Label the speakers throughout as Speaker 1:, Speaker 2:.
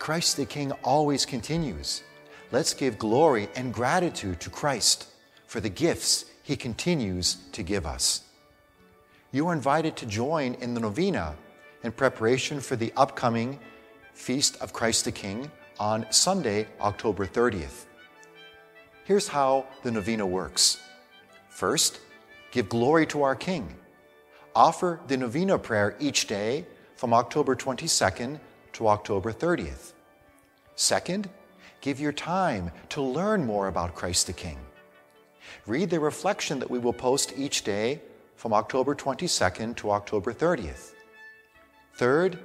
Speaker 1: Christ the King always continues. Let's give glory and gratitude to Christ for the gifts he continues to give us. You are invited to join in the novena in preparation for the upcoming Feast of Christ the King on Sunday, October 30th. Here's how the novena works. First, give glory to our King. Offer the novena prayer each day from October 22nd to October 30th. Second, give your time to learn more about Christ the King. Read the reflection that we will post each day from October 22nd to October 30th. Third,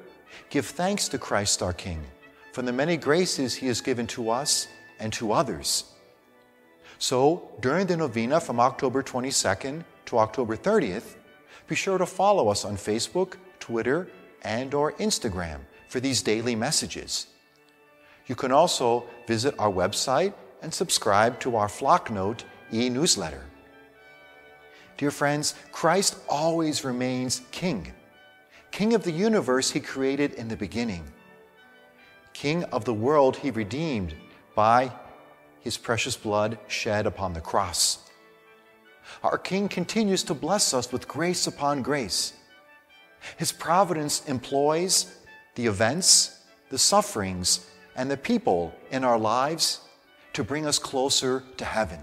Speaker 1: give thanks to Christ our King for the many graces he has given to us and to others. So, during the novena from October 22nd to October 30th, be sure to follow us on Facebook, Twitter, and or Instagram for these daily messages. You can also visit our website and subscribe to our Flocknote e-newsletter. Dear friends, Christ always remains King. King of the universe he created in the beginning. King of the world he redeemed by his precious blood shed upon the cross. Our King continues to bless us with grace upon grace. His providence employs the events, the sufferings, and the people in our lives to bring us closer to heaven.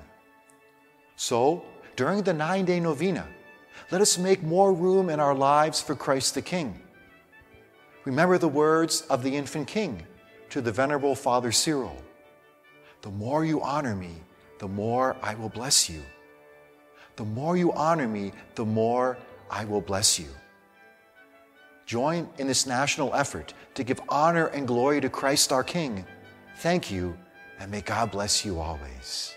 Speaker 1: So, during the nine day novena, let us make more room in our lives for Christ the King. Remember the words of the infant king to the venerable Father Cyril The more you honor me, the more I will bless you. The more you honor me, the more I will bless you. Join in this national effort to give honor and glory to Christ our King. Thank you, and may God bless you always.